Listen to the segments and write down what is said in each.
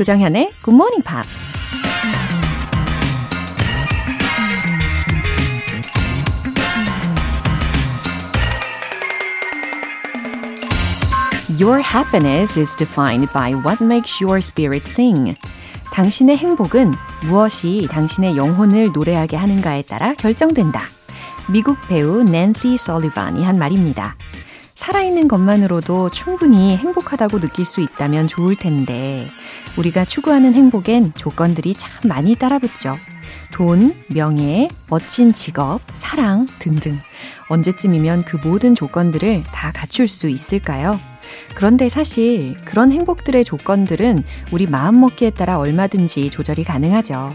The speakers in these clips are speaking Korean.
조정현의 Good Morning Pops. Your happiness is defined by what makes your spirit sing. 당신의 행복은 무엇이 당신의 영혼을 노래하게 하는가에 따라 결정된다. 미국 배우 낸시 설리반이 한 말입니다. 살아있는 것만으로도 충분히 행복하다고 느낄 수 있다면 좋을 텐데, 우리가 추구하는 행복엔 조건들이 참 많이 따라붙죠. 돈, 명예, 멋진 직업, 사랑 등등. 언제쯤이면 그 모든 조건들을 다 갖출 수 있을까요? 그런데 사실 그런 행복들의 조건들은 우리 마음먹기에 따라 얼마든지 조절이 가능하죠.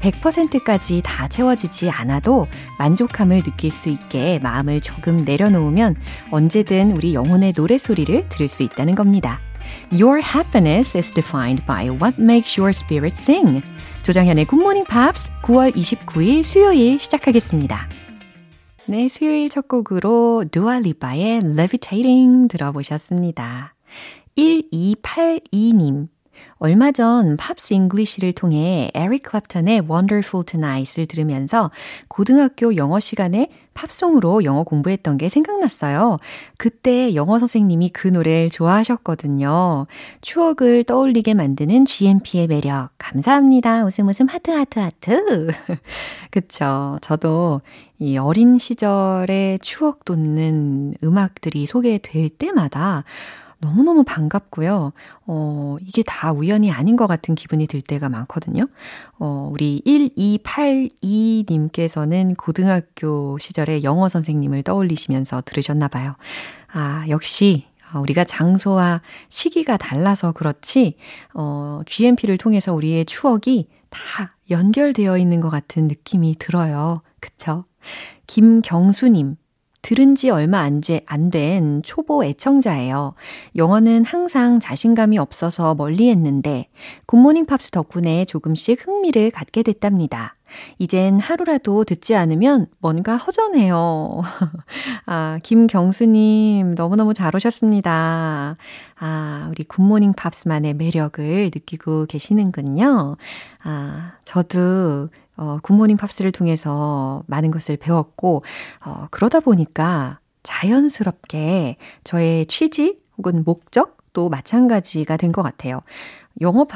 100%까지 다 채워지지 않아도 만족함을 느낄 수 있게 마음을 조금 내려놓으면 언제든 우리 영혼의 노래소리를 들을 수 있다는 겁니다. Your happiness is defined by what makes your spirit sing. Good Morning Pops 9월 29일 수요일 시작하겠습니다. 네, 수요일 첫 곡으로 두아 리파의 Levitating 들어보셨습니다. 1282님. 얼마 전 Pops English를 통해 에릭 클랩턴의 Wonderful Tonight을 들으면서 고등학교 영어 시간에 팝송으로 영어 공부했던 게 생각났어요. 그때 영어 선생님이 그 노래를 좋아하셨거든요. 추억을 떠올리게 만드는 GMP의 매력. 감사합니다. 웃음 웃음 하트 하트 하트. 그쵸. 저도 이 어린 시절의 추억 돋는 음악들이 소개될 때마다 너무너무 반갑고요. 어, 이게 다 우연이 아닌 것 같은 기분이 들 때가 많거든요. 어, 우리 1282님께서는 고등학교 시절에 영어 선생님을 떠올리시면서 들으셨나 봐요. 아, 역시 우리가 장소와 시기가 달라서 그렇지, 어, GMP를 통해서 우리의 추억이 다 연결되어 있는 것 같은 느낌이 들어요. 그쵸? 김경수님, 들은 지 얼마 안 된 초보 애청자예요. 영어는 항상 자신감이 없어서 멀리 했는데 Good Morning Pops 덕분에 조금씩 흥미를 갖게 됐답니다. 이젠 하루라도 듣지 않으면 뭔가 허전해요. 아, 김경수님, 너무너무 잘 오셨습니다. 아, 우리 굿모닝 팝스만의 매력을 느끼고 계시는군요. 아, 저도 어, 굿모닝 팝스를 통해서 많은 것을 배웠고, 어, 그러다 보니까 자연스럽게 저의 취지 혹은 목적도 마찬가지가 된 것 같아요. 영어,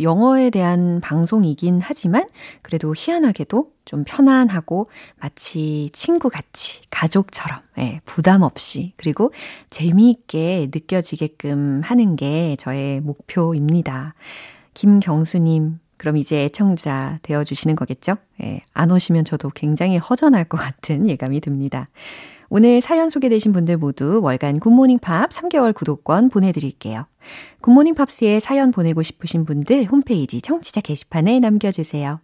영어에 대한 방송이긴 하지만 그래도 희한하게도 좀 편안하고 마치 친구 같이 가족처럼 예, 부담 없이 그리고 재미있게 느껴지게끔 하는 게 저의 목표입니다. 김경수님 그럼 이제 애청자 되어주시는 거겠죠? 예, 안 오시면 저도 굉장히 허전할 것 같은 예감이 듭니다. 오늘 사연 소개되신 분들 모두 월간 Good Morning Pops 3개월 구독권 보내드릴게요. Good Morning Pops에 사연 보내고 싶으신 분들 홈페이지 청취자 게시판에 남겨주세요.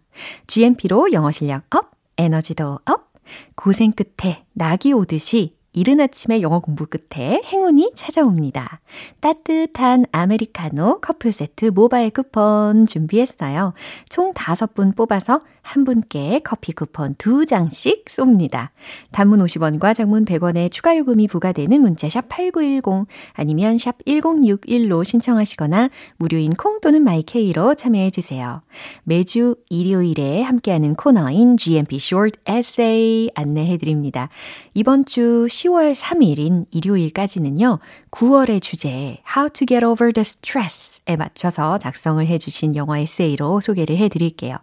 GMP로 영어 실력 up, 에너지도 up, 고생 끝에 낙이 오듯이 이른 아침에 영어 공부 끝에 행운이 찾아옵니다. 따뜻한 아메리카노 커플 세트 모바일 쿠폰 준비했어요. 총 5분 뽑아서 한 분께 커피 쿠폰 2장씩 쏩니다. 단문 50원과 장문 100원의 추가 요금이 부과되는 문자 샵 8910 아니면 샵 1061로 신청하시거나 무료인 콩 또는 My K로 참여해 주세요. 매주 일요일에 함께하는 코너인 GMP Short Essay 안내해 드립니다. 이번 주 10월 3일인 일요일까지는요. 9월의 주제 How to get over the stress에 맞춰서 작성을 해 주신 영어 에세이로 소개를 해 드릴게요.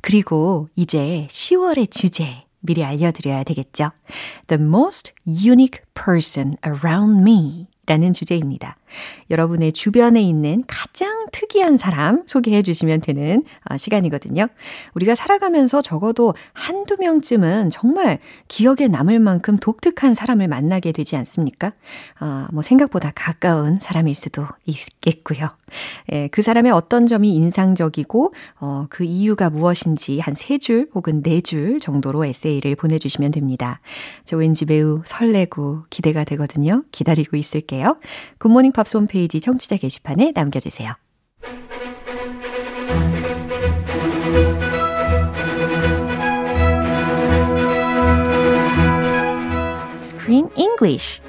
그리고 이제 10월의 주제 미리 알려드려야 되겠죠. The most unique person around me 라는 주제입니다. 여러분의 주변에 있는 가장 특이한 사람 소개해 주시면 되는 시간이거든요. 우리가 살아가면서 적어도 한두 명쯤은 정말 기억에 남을 만큼 독특한 사람을 만나게 되지 않습니까? 아, 뭐 생각보다 가까운 사람일 수도 있겠고요. 예, 그 사람의 어떤 점이 인상적이고 어, 그 이유가 무엇인지 한 세 줄 혹은 네 줄 정도로 에세이를 보내주시면 됩니다. 저 왠지 매우 설레고 기대가 되거든요. 기다리고 있을게요. 굿모닝 팝스 홈페이지 청취자 게시판에 남겨주세요. Screen English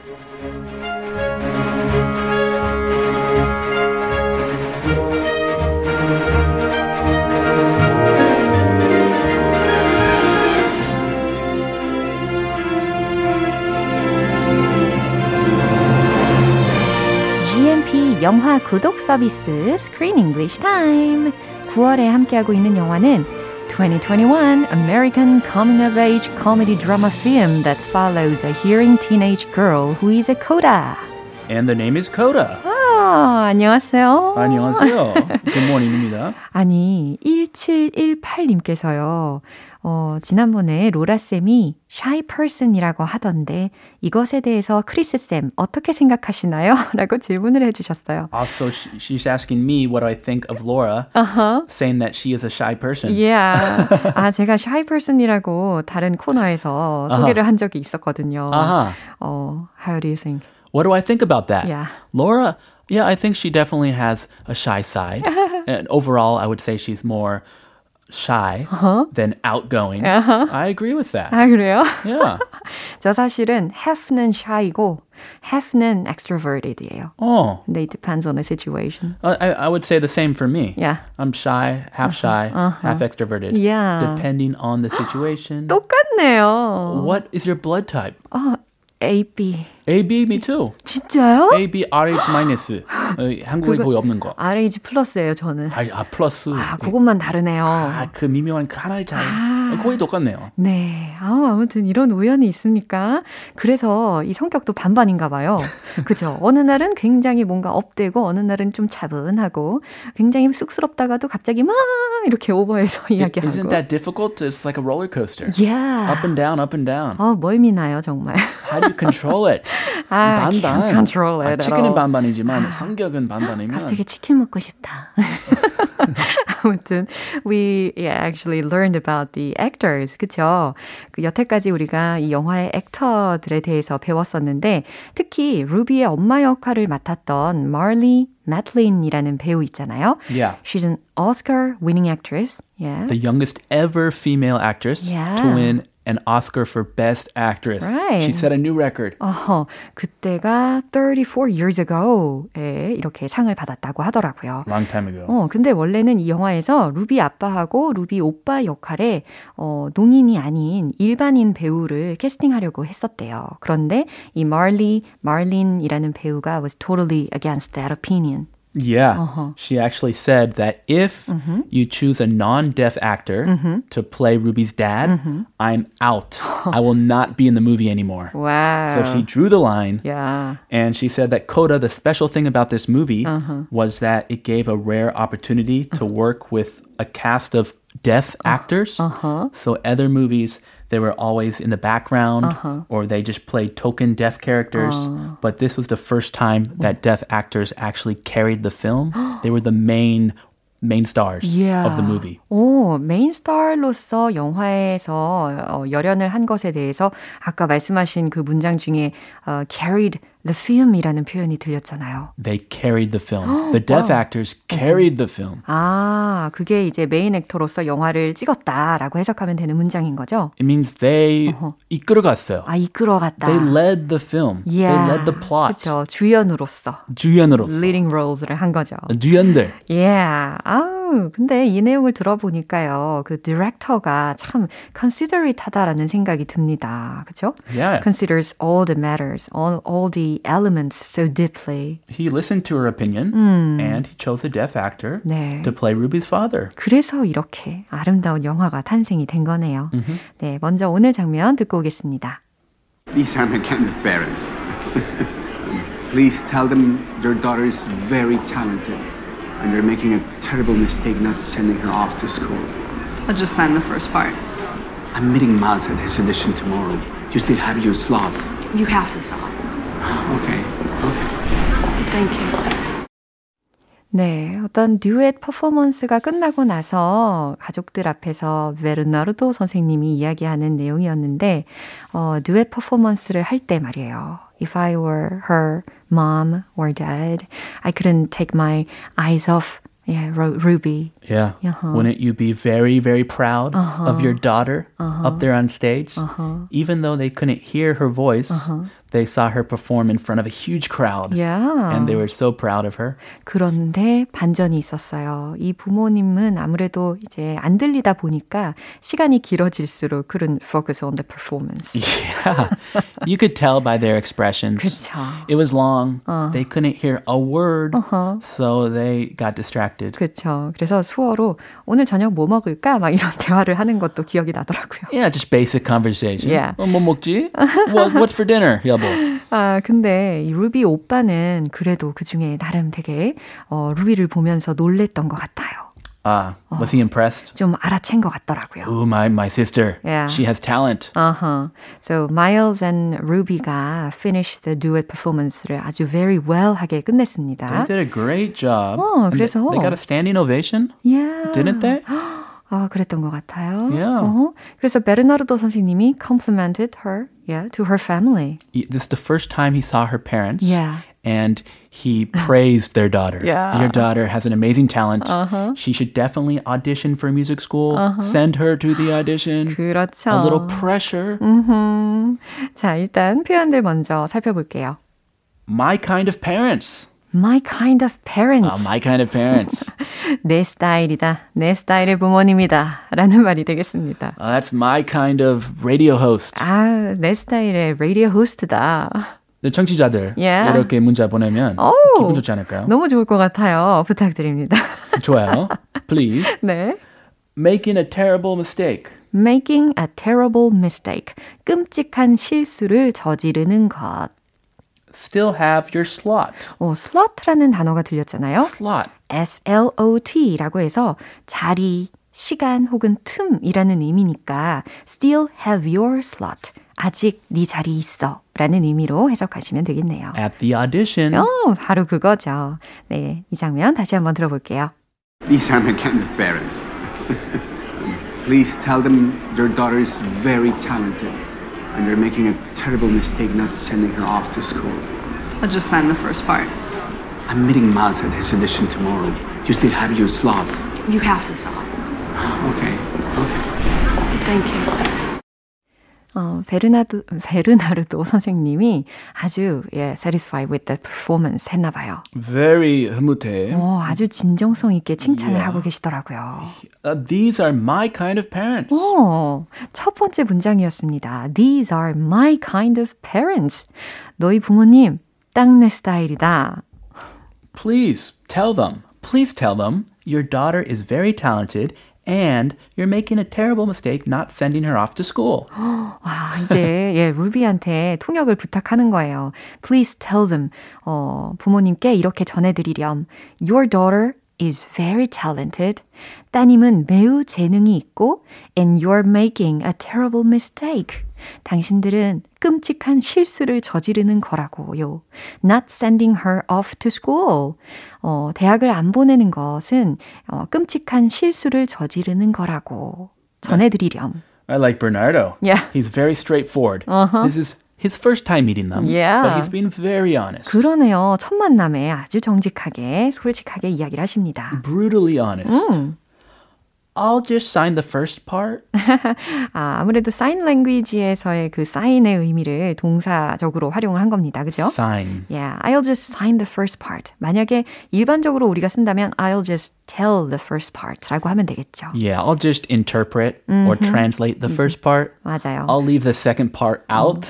영화 구독 서비스 Screen English Time. 9월에 함께하고 있는 영화는 2021 American coming of age comedy drama film that follows a hearing teenage girl who is a coda. And the name is Coda. 아, 안녕하세요. 안녕하세요. Good morning입니다. 아니, 1718님께서요. 어, 지난번에 로라쌤이 shy person이라고 하던데 이것에 대해서 크리스쌤 어떻게 생각하시나요? 라고 질문을 해주셨어요. Also, she's asking me what I think of Laura, uh-huh. saying that she is a shy person. Yeah. 아, 제가 shy person이라고 다른 코너에서 uh-huh. 소개를 한 적이 있었거든요. Uh-huh. 어, how do you think? What do I think about that? Yeah. Laura, yeah, I think she definitely has a shy side. and overall, I would say she's more shy uh-huh. than outgoing. Uh-huh. I agree with that. 아, 그래요? Yeah. 저 사실은 half는 shy고 half는 extroverted이에요. Oh. 근데 it depends on the situation. I, I would say the same for me. Yeah. I'm shy, half shy, uh-huh. half extroverted. Yeah. Depending on the situation. 똑같네요. What is your blood type? 어, AB. AB, me too. 진짜요? AB, RH 마이너스. 한국에 거의 없는 거. RH 플러스예요, 저는. 아, 아 플러스. 아, 그것만 다르네요. 아, 그 미묘한 그 하나의 차이. 아, 거의 똑같네요. 네. 아우, 아무튼 이런 우연이 있습니까? 그래서 이 성격도 반반인가 봐요. 그죠? 어느 날은 굉장히 뭔가 업되고, 어느 날은 좀 차분하고, 굉장히 쑥스럽다가도 갑자기 막 이렇게 오버해서 이야기하고. Isn't that difficult? It's like a roller coaster. Yeah. Up and down, up and down. 어, 멀미나요, 정말. How do you control it? 아, 반반. Can't control it. 아, 치킨은 반반이지만 성격은 반반이면. 갑자기 치킨 먹고 싶다. 아무튼 we yeah, actually learned about the actors. 그쵸? 그 여태까지 우리가 이 영화의 액터들에 대해서 배웠었는데 특히 루비의 엄마 역할을 맡았던 마리 매틀린이라는 배우 있잖아요. Yeah. She's an Oscar winning actress. Yeah. The youngest ever female actress yeah. to win an Oscar for Best Actress. Right. She set a new record. 어허, 그때가 34 years ago에 이렇게 상을 받았다고 하더라고요. Long time ago. 어, 근데 원래는 이 영화에서 루비 아빠하고 루비 오빠 역할에 어, 농인이 아닌 일반인 배우를 캐스팅하려고 했었대요. 그런데 이 마리 마린이라는 배우가 was totally against that opinion. Yeah. Uh-huh. She actually said that if mm-hmm. you choose a non deaf actor mm-hmm. to play Ruby's dad, mm-hmm. I'm out. I will not be in the movie anymore. Wow. So she drew the line. Yeah. And she said that Coda, the special thing about this movie uh-huh. was that it gave a rare opportunity to work with a cast of deaf actors. Uh-huh. So other movies, they were always in the background uh-huh. or they just played token deaf characters. Uh. But this was the first time that deaf actors actually carried the film. they were the main main stars yeah. of the movie. 오, 메인 스타로서 영화에서 어, 열연을 한 것에 대해서 아까 말씀하신 그 문장 중에 어, carried the film이라는 표현이 들렸잖아요. They carried the film. the deaf wow. actors carried the film. 아, 그게 이제 메인 액터로서 영화를 찍었다라고 해석하면 되는 문장인 거죠? It means they uh-huh. 이끌어갔어요. 아, 이끌어갔다. They led the film. Yeah. They led the plot. 그렇죠. 주연으로서. 주연으로서. leading roles를 한 거죠. 주연들. Yeah. 아 우, 근데 이 내용을 들어보니까요. 그 디렉터가 참 considerate하다라는 생각이 듭니다. 그렇죠? Yeah. Considers all the matters, all, all the elements so deeply. He listened to her opinion 음. and he chose a deaf actor 네. to play Ruby's father. 그래서 이렇게 아름다운 영화가 탄생이 된 거네요. Mm-hmm. 네, 먼저 오늘 장면 듣고 오겠습니다. These are my kind of parents. Please tell them their daughter is very talented and they're making a terrible mistake not sending her off to school. I'll just sign the first part. I'm meeting Miles at his audition tomorrow. You still have your slot. You have to stop. Okay, okay. Thank you. 네, 어떤 듀엣 퍼포먼스가 끝나고 나서 가족들 앞에서 베르나르도 선생님이 이야기하는 내용이었는데, 어, 듀엣 퍼포먼스를 할 때 말이에요. If I were her mom or dad, I couldn't take my eyes off Yeah, Ruby. Yeah. Uh-huh. Wouldn't you be very, very proud uh-huh. of your daughter uh-huh. up there on stage? Even though they couldn't hear her voice, they saw her perform in front of a huge crowd. Yeah. And they were so proud of her. 그런데 반전이 있었어요. 이 부모님은 아무래도 이제 안 들리다 보니까 시간이 길어질수록 couldn't focus on the performance. Yeah. you could tell by their expressions. 그쵸. It was long. They couldn't hear a word. So they got distracted. 그렇죠. 그래서 수어로 오늘 저녁 뭐 먹을까? 막 이런 대화를 하는 것도 기억이 나더라고요. Yeah, just basic conversation. Yeah. 어, 뭐 먹지? What, what's for dinner, 여보? 아, 근데 이 루비 오빠는 그래도 그 중에 나름 되게 어, 루비를 보면서 놀랬던 것 같아요. Ah, was he impressed? 좀 알아챈 것 같더라고요. Ooh, my, my sister. Yeah. She has talent. Uh-huh. So Miles and Ruby가 finished the duet performance를 아주 very well 하게 끝냈습니다. They did a great job. 어, 그래서- They got a standing ovation, Yeah. didn't they? 아, 그랬던 것 같아요. Yeah. 어, 그래서 베르나르도 선생님이 complimented her, yeah, to her family. This is the first time he saw her parents. Yeah. And he praised their daughter. Yeah. Your daughter has an amazing talent. She should definitely audition for music school. Send her to the audition. 그렇죠. A little pressure. 음, 자, 일단 표현들 먼저 살펴볼게요. My kind of parents. My kind of parents. Uh, my kind of parents. 내 스타일이다. 내 스타일의 부모님이다. 라는 말이 되겠습니다. Uh, that's my kind of radio host. 아, 내 스타일의 호스트다. 네, 청취자들 Yeah. 이렇게 문자 보내면 오. 기분 좋지 않을까요? 너무 좋을 것 같아요. 부탁드립니다. 좋아요. Please. 네. Making a terrible mistake. Making a terrible mistake. 끔찍한 실수를 저지르는 것. Still have your slot. 어, slot라는 단어가 들렸잖아요. Slot. S-L-O-T라고 해서 자리, 시간 혹은 틈이라는 의미니까 still have your slot. 아직 네 자리 있어. 라는 의미로 해석하시면 되겠네요. At the audition. 어, 바로 그거죠. 네, 이 장면 다시 한번 들어볼게요. These are my kind of parents. Please tell them their daughter is very talented and they're making a terrible mistake not sending her off to school. I'll just sign the first part. I'm meeting Miles at his audition tomorrow. You still have your slot. You have to stop. Okay, okay. Thank you. 어, 베르나드, 베르나르도 선생님이 아주 예, satisfied with the performance 했나 봐요. Very 흐뭇해. 어, 아주 진정성 있게 칭찬을 Yeah. 하고 계시더라고요. Uh, these are my kind of parents. 어, 첫 번째 문장이었습니다. These are my kind of parents. 너희 부모님 딱 내 스타일이다. Please tell them. Please tell them your daughter is very talented and you're making a terrible mistake not sending her off to school. 와, 이제 예, 루비한테 통역을 부탁하는 거예요. Please tell them. 어, 부모님께 이렇게 전해드리렴. Your daughter is very talented. 따님은 매우 재능이 있고 and you're making a terrible mistake. 당신들은 끔찍한 실수를 저지르는 거라고요. Not sending her off to school. 어, 대학을 안 보내는 것은 어, 끔찍한 실수를 저지르는 거라고 전해드리렴. I like Bernardo. Yeah. He's very straightforward. This is his first time meeting them. Yeah. But he's been very honest. 그러네요. 첫 만남에 아주 정직하게, 솔직하게 이야기를 하십니다. brutally honest. I'll just sign the first part. 아, 아무래도 사인 랭귀지에서의 그 사인의 의미를 동사적으로 활용을 한 겁니다. 그죠? Sign. Yeah, I'll just sign the first part. 만약에 일반적으로 우리가 쓴다면 I'll just tell the first part라고 하면 되겠죠. Yeah, I'll just interpret or translate the first part. 맞아요. I'll leave the second part out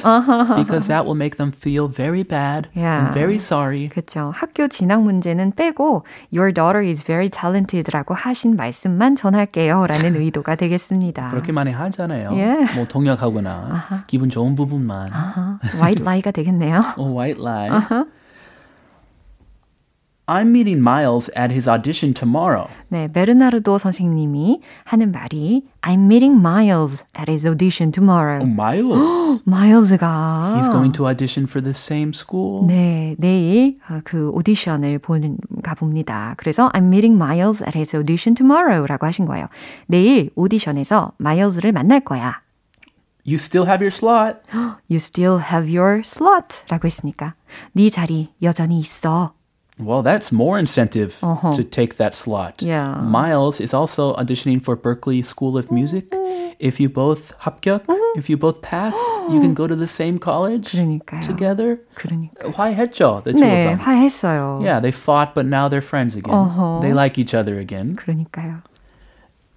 because that will make them feel very bad Yeah. and very sorry. 그렇죠. 학교 진학 문제는 빼고 Your daughter is very talented라고 하신 말씀만 전할게요 라는 의도가 되겠습니다. 그렇게 많이 하잖아요. Yeah. 뭐 동역하거나 기분 좋은 부분만. 아, white lie가 되겠네요. Oh, white lie. I'm meeting Miles at his audition tomorrow. 네, 베르나르도 선생님이 하는 말이 I'm meeting Miles at his audition tomorrow. Oh, Miles. 마일즈가 He's going to audition for the same school. 네, 내일 어, 그 오디션을 보는 가봅니다. 그래서 I'm meeting Miles at his audition tomorrow라고 하신 거예요. 내일 오디션에서 마일즈를 만날 거야. You still have your slot. You still have your slot라고 했으니까 네 자리 여전히 있어. Well, that's more incentive Uh-huh. to take that slot. Yeah. Miles is also auditioning for Berkeley School of Music. If you both 합격, if you both pass, you can go to the same college 그러니까요. together. 그러니까. 화해했죠, the two 네, of them. 화했어요. Yeah, they fought, but now they're friends again. Uh-huh. They like each other again. 그러니까요.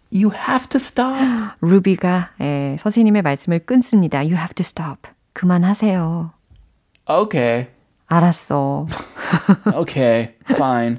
You have to stop. 루비가 예, 선생님의 말씀을 끊습니다. You have to stop. 그만하세요. okay, 알았어. okay, fine.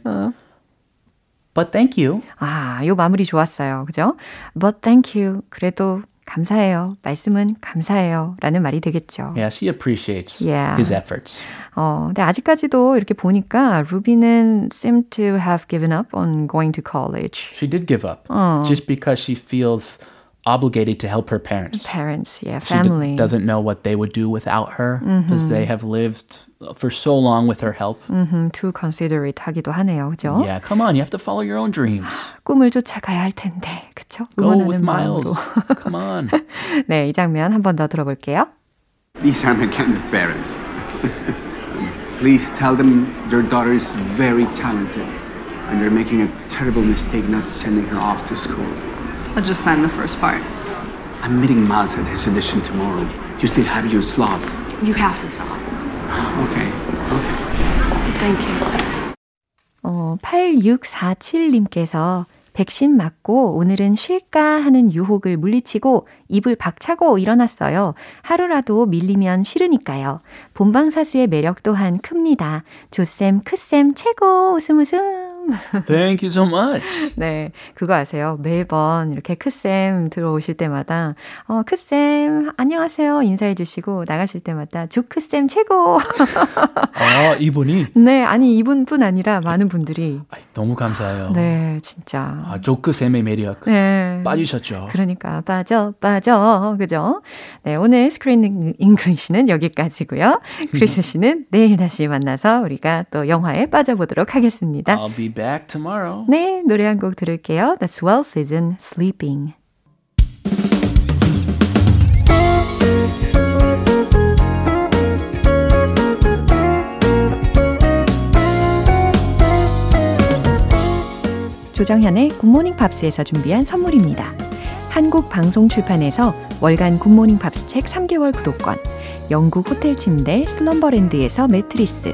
But thank you. 아, 요 마무리 좋았어요. 그죠? But thank you. 그래도 감사해요. 말씀은 감사해요. 라는 말이 되겠죠. Yeah, she appreciates Yeah. his efforts. 어, 근데 아직까지도 이렇게 보니까 루비는 seem to have given up on going to college. She did give up just because she feels obligated to help her parents. Parents, yeah, She d- family. doesn't know what they would do without her because they have lived for so long with her help. 음, too considerate 하기도 하네요. 그죠? Yeah, come on, you have to follow your own dreams. 꿈을 쫓아가야 할 텐데. 그쵸? Go 응원하는 with 마음으로. Miles. come on. 네, 이 장면 한 번 더 들어볼게요. These are my kind of parents. Please tell them their daughter is very talented and they're making a terrible mistake not sending her off to school. I'll just sign the first part. I'm meeting Miles at his audition tomorrow. You still have your slot. You have to stop. Okay, okay. Thank you. 어, 8647님께서 백신 맞고 오늘은 쉴까 하는 유혹을 물리치고 이불 박차고 일어났어요. 하루라도 밀리면 싫으니까요. 본방사수의 매력 또한 큽니다. 조쌤, 크쌤 최고 웃음 웃음. Thank you so much. 네, 그거 아세요? 매번 이렇게 크쌤 들어오실 때마다 어, 크쌤 안녕하세요 인사해 주시고 나가실 때마다 조크쌤 최고. 아, 이분이 네, 아니 이분뿐 아니라 많은 분들이 아이, 너무 감사해요. 네, 진짜. 아, 조크 쌤의 매력 네. 빠지셨죠. 그러니까 빠져 빠져 그죠? 네 오늘 Screen English는 여기까지고요. 크리스 씨는 내일 다시 만나서 우리가 또 영화에 빠져보도록 하겠습니다. Back tomorrow. 네 노래 한 곡 들을게요. The Swell Season Sleeping. 조정현의 Good Morning Pops에서 준비한 선물입니다. 한국 방송 출판에서 월간 Good Morning Pops 책 3개월 구독권, 영국 호텔 침대 Slumberland에서 매트리스,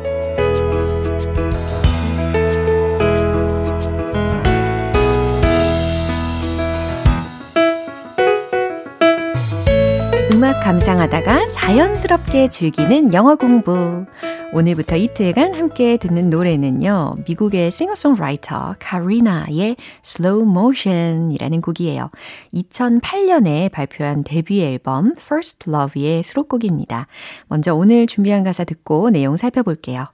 음악 감상하다가 자연스럽게 즐기는 영어 공부. 오늘부터 이틀간 함께 듣는 노래는요. 미국의 싱어송라이터 카리나의 Slow Motion이라는 곡이에요. 2008년에 발표한 데뷔 앨범 First Love의 수록곡입니다. 먼저 오늘 준비한 가사 듣고 내용 살펴볼게요.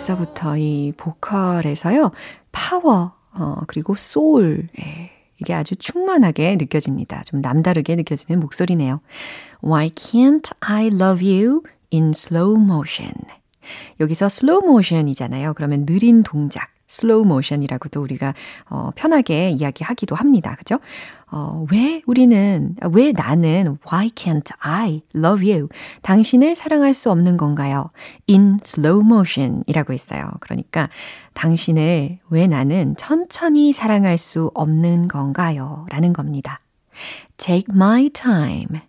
벌써부터 이 보컬에서요, 파워, 어, 그리고 소울, 예, 이게 아주 충만하게 느껴집니다. 좀 남다르게 느껴지는 목소리네요. Why can't I love you in slow motion? 여기서 slow motion이잖아요. 그러면 느린 동작. Slow motion이라고도 우리가 어, 편하게 이야기하기도 합니다. 그죠? 어, 왜 우리는, 아, 왜 나는, why can't I love you? 당신을 사랑할 수 없는 건가요? in slow motion 이라고 했어요. 그러니까, 당신을 왜 나는 천천히 사랑할 수 없는 건가요? 라는 겁니다. take my time.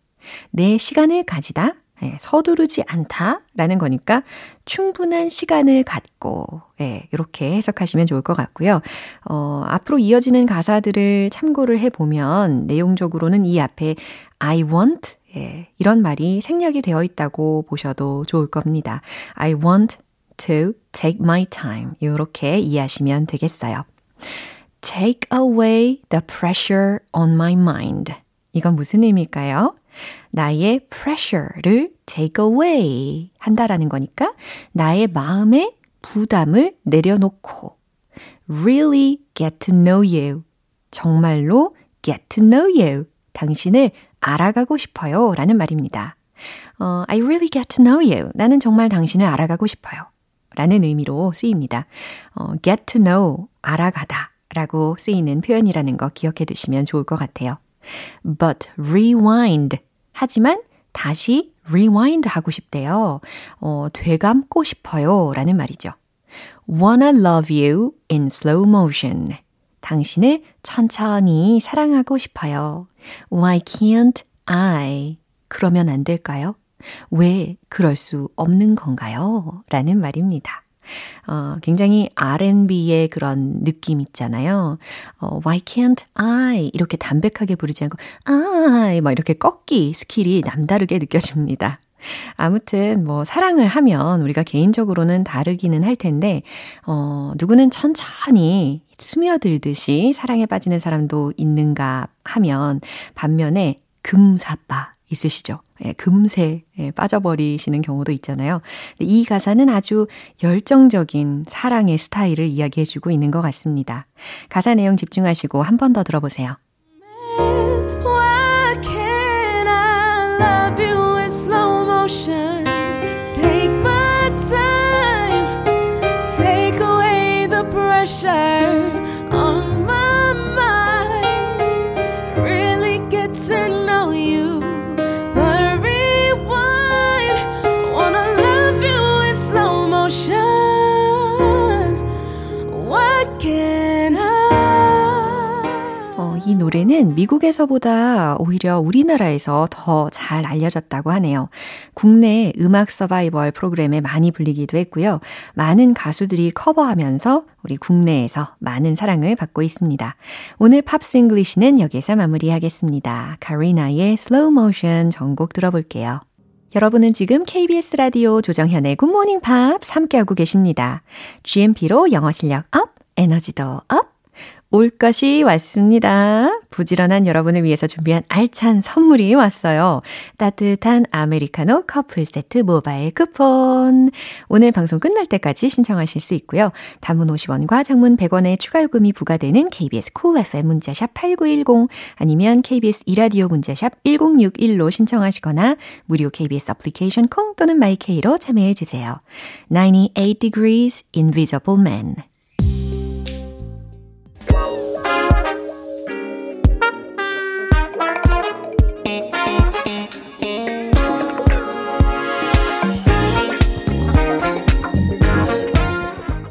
내 시간을 가지다. 예, 서두르지 않다라는 거니까 충분한 시간을 갖고 예, 이렇게 해석하시면 좋을 것 같고요. 어, 앞으로 이어지는 가사들을 참고를 해보면 내용적으로는 이 앞에 I want 예, 이런 말이 생략이 되어 있다고 보셔도 좋을 겁니다. I want to take my time 이렇게 이해하시면 되겠어요. Take away the pressure on my mind. 이건 무슨 의미일까요? 나의 pressure를 take away 한다라는 거니까 나의 마음의 부담을 내려놓고 really get to know you. 정말로 get to know you. 당신을 알아가고 싶어요. 라는 말입니다. 어, I really get to know you. 나는 정말 당신을 알아가고 싶어요. 라는 의미로 쓰입니다. 어, get to know, 알아가다 라고 쓰이는 표현이라는 거 기억해 두시면 좋을 것 같아요. But rewind. 하지만 다시 rewind 하고 싶대요. 어, 되감고 싶어요. 라는 말이죠. Wanna love you in slow motion. 당신을 천천히 사랑하고 싶어요. Why can't I? 그러면 안 될까요? 왜 그럴 수 없는 건가요? 라는 말입니다. 어, 굉장히 R&B의 그런 느낌 있잖아요. 어, Why can't I? 이렇게 담백하게 부르지 않고 I 막 이렇게 꺾기 스킬이 남다르게 느껴집니다. 아무튼 뭐 사랑을 하면 우리가 개인적으로는 다르기는 할 텐데 어 누구는 천천히 스며들듯이 사랑에 빠지는 사람도 있는가 하면 반면에 금사빠 있으시죠? 예, 금세 예, 빠져버리시는 경우도 있잖아요. 이 가사는 아주 열정적인 사랑의 스타일을 이야기해주고 있는 것 같습니다. 가사 내용 집중하시고 한 번 더 들어보세요. 노래는 미국에서보다 오히려 우리나라에서 더 잘 알려졌다고 하네요. 국내 음악 서바이벌 프로그램에 많이 불리기도 했고요. 많은 가수들이 커버하면서 우리 국내에서 많은 사랑을 받고 있습니다. 오늘 Pops English는 여기서 마무리하겠습니다. 카리나의 Slow Motion 전곡 들어볼게요. 여러분은 지금 KBS 라디오 조정현의 Good Morning Pops 함께하고 계십니다. GMP로 영어 실력 up, 에너지도 up, 올 것이 왔습니다. 부지런한 여러분을 위해서 준비한 알찬 선물이 왔어요. 따뜻한 아메리카노 커플 세트 모바일 쿠폰. 오늘 방송 끝날 때까지 신청하실 수 있고요. 단문 50원과 장문 100원의 추가 요금이 부과되는 KBS Cool FM 문자샵 8910 아니면 KBS 이라디오 문자샵 1061로 신청하시거나 무료 KBS 애플리케이션 콩 또는 My K로 참여해 주세요. 98 degrees invisible man.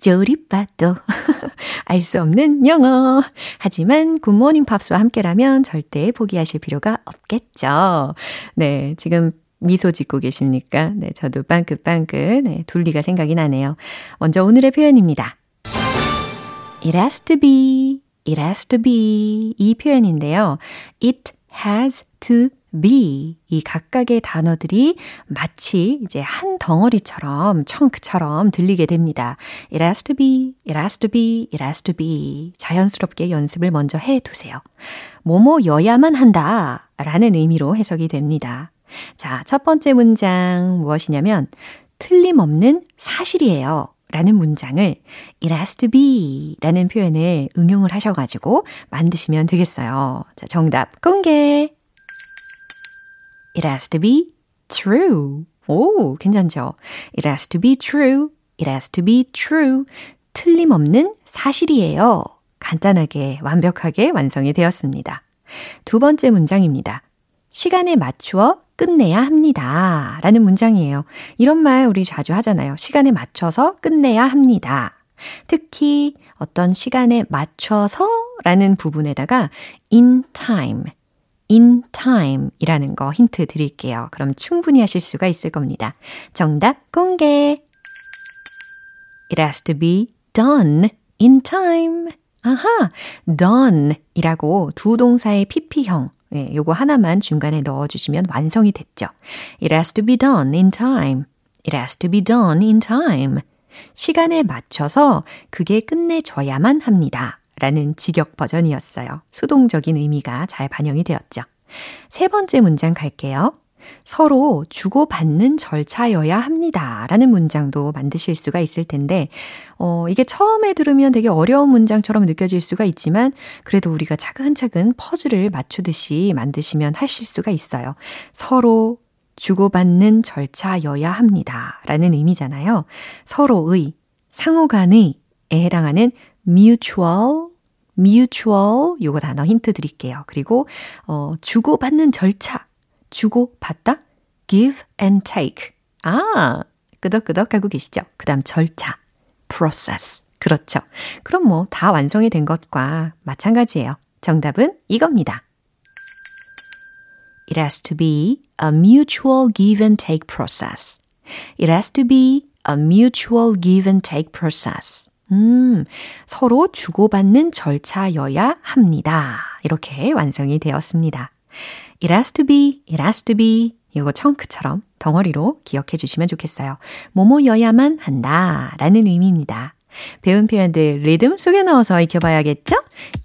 조리 봐도 알 수 없는 영어. 하지만 굿모닝 팝스와 함께라면 절대 포기하실 필요가 없겠죠. 네, 지금 미소 짓고 계십니까? 네, 저도 빵긋빵긋 네, 둘리가 생각이 나네요. 먼저 오늘의 표현입니다. It has to be, it has to be 이 표현인데요. It has to be 이 각각의 단어들이 마치 이제 한 덩어리처럼 청크처럼 들리게 됩니다. It has to be, it has to be, it has to be 자연스럽게 연습을 먼저 해 두세요. 뭐뭐여야만 한다 라는 의미로 해석이 됩니다. 자, 첫 번째 문장 무엇이냐면 틀림없는 사실이에요. 라는 문장을 it has to be 라는 표현을 응용을 하셔가지고 만드시면 되겠어요. 자, 정답 공개! It has to be true. 오, 괜찮죠? It has to be true. It has to be true. 틀림없는 사실이에요. 간단하게 완벽하게 완성이 되었습니다. 두 번째 문장입니다. 시간에 맞추어 끝내야 합니다. 라는 문장이에요. 이런 말 우리 자주 하잖아요. 시간에 맞춰서 끝내야 합니다. 특히 어떤 시간에 맞춰서 라는 부분에다가 in time, in time 이라는 거 힌트 드릴게요. 그럼 충분히 하실 수가 있을 겁니다. 정답 공개! It has to be done in time. 아하, done 이라고 두 동사의 PP형. 예, 요거 하나만 중간에 넣어주시면 완성이 됐죠. It has to be done in time. It has to be done in time. 시간에 맞춰서 그게 끝내져야만 합니다. 라는 직역 버전이었어요. 수동적인 의미가 잘 반영이 되었죠. 세 번째 문장 갈게요. 서로 주고받는 절차여야 합니다. 라는 문장도 만드실 수가 있을 텐데, 어, 이게 처음에 들으면 되게 어려운 문장처럼 느껴질 수가 있지만, 그래도 우리가 차근차근 퍼즐을 맞추듯이 만드시면 하실 수가 있어요. 서로 주고받는 절차여야 합니다. 라는 의미잖아요. 서로의, 상호간의 에 해당하는 mutual, mutual, 요거 단어 힌트 드릴게요. 그리고, 어, 주고받는 절차. 주고받다? give and take. 아, 끄덕끄덕 하고 계시죠? 그 다음 절차. process. 그렇죠. 그럼 뭐 다 완성이 된 것과 마찬가지예요. 정답은 이겁니다. It has to be a mutual give and take process. It has to be a mutual give and take process. 음, 서로 주고받는 절차여야 합니다. 이렇게 완성이 되었습니다. It has to be, it has to be. 이거 청크처럼 덩어리로 기억해 주시면 좋겠어요. 뭐뭐여야만 한다 라는 의미입니다. 배운 표현들 리듬 속에 넣어서 익혀봐야겠죠?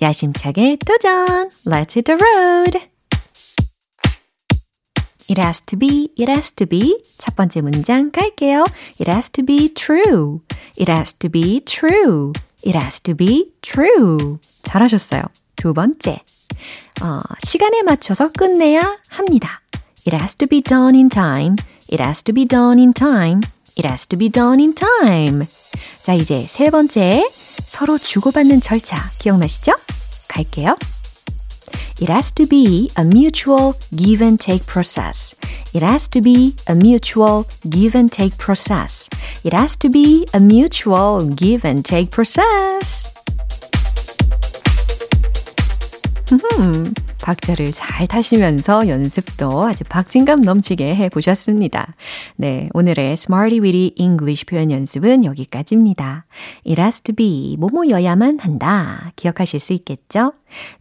야심차게 도전! Let's hit the road! It has to be, it has to be. 첫 번째 문장 갈게요. It has to be true. It has to be true. It has to be true. 잘하셨어요. 두 번째. 어, 시간에 맞춰서 끝내야 합니다. It has to be done in time. It has to be done in time. It has to be done in time. 자, 이제 세 번째. 서로 주고받는 절차 기억나시죠? 갈게요. It has to be a mutual give and take process. It has to be a mutual give and take process. It has to be a mutual give and take process. 박자를 잘 타시면서 연습도 아주 박진감 넘치게 해보셨습니다. 네, 오늘의 Smarty Weedy English 표현 연습은 여기까지입니다. It has to be 뭐뭐여야만 한다. 기억하실 수 있겠죠?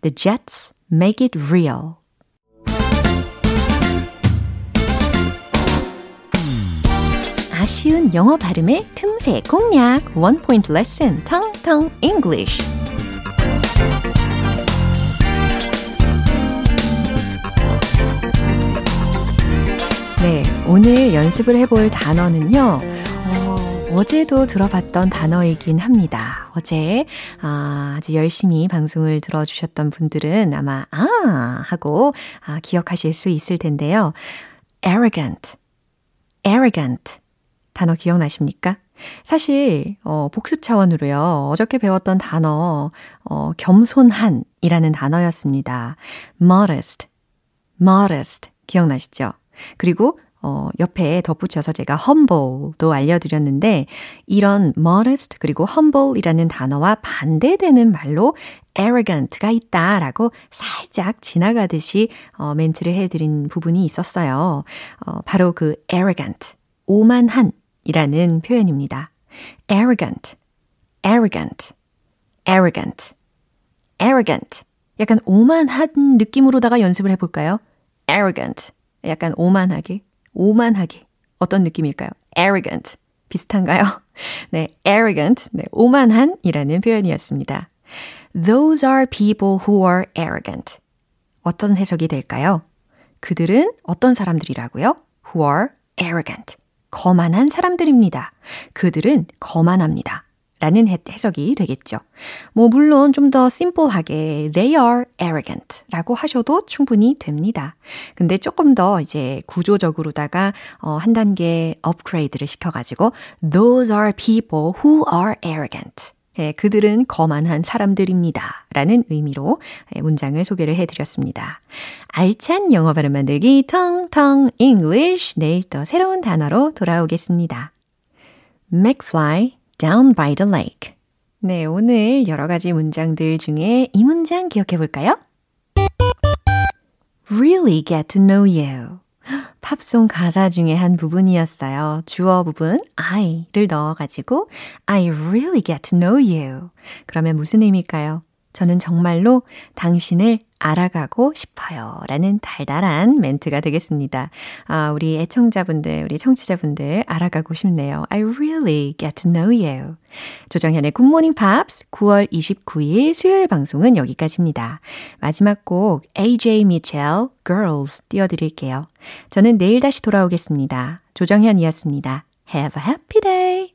The Jets make it real. 아쉬운 영어 발음의 틈새 공략 One Point Lesson 텅텅 English 네, 오늘 연습을 해볼 단어는요. 어, 어제도 들어봤던 단어이긴 합니다. 어제 아, 아주 열심히 방송을 들어주셨던 분들은 아마 아 하고 아, 기억하실 수 있을 텐데요. arrogant, arrogant 단어 기억나십니까? 사실 어, 복습 차원으로요. 어저께 배웠던 단어 어, 겸손한이라는 단어였습니다. modest, modest 기억나시죠? 그리고 어, 옆에 덧붙여서 제가 humble도 알려드렸는데 이런 modest 그리고 humble이라는 단어와 반대되는 말로 arrogant가 있다라고 살짝 지나가듯이 어, 멘트를 해드린 부분이 있었어요. 어, 바로 그 arrogant, 오만한이라는 표현입니다. arrogant, arrogant, arrogant, arrogant. 약간 오만한 느낌으로다가 연습을 해볼까요? arrogant. 약간 오만하게, 오만하게. 어떤 느낌일까요? arrogant. 비슷한가요? 네, arrogant. 네, 오만한이라는 표현이었습니다. Those are people who are arrogant. 어떤 해석이 될까요? 그들은 어떤 사람들이라고요? Who are arrogant. 거만한 사람들입니다. 그들은 거만합니다. 라는 해석이 되겠죠. 뭐, 물론 좀 더 심플하게 they are arrogant 라고 하셔도 충분히 됩니다. 근데 조금 더 이제 구조적으로다가 어, 한 단계 업그레이드를 시켜가지고 those are people who are arrogant 예, 그들은 거만한 사람들입니다. 라는 의미로 예, 문장을 소개를 해드렸습니다. 알찬 영어 발음 만들기 텅텅 English 내일 또 새로운 단어로 돌아오겠습니다. McFly down by the lake. 네, 오늘 여러 가지 문장들 중에 이 문장 기억해 볼까요? Really get to know you. 팝송 가사 중에 한 부분이었어요. 주어 부분 I를 넣어가지고 I really get to know you. 그러면 무슨 의미일까요? 저는 정말로 당신을 알아가고 싶어요. 라는 달달한 멘트가 되겠습니다. 아, 우리 애청자분들, 우리 청취자분들 알아가고 싶네요. I really get to know you. 조정현의 Good Morning Pops 9월 29일 수요일 방송은 여기까지입니다. 마지막 곡 AJ Mitchell Girls 띄워드릴게요. 저는 내일 다시 돌아오겠습니다. 조정현이었습니다. Have a happy day!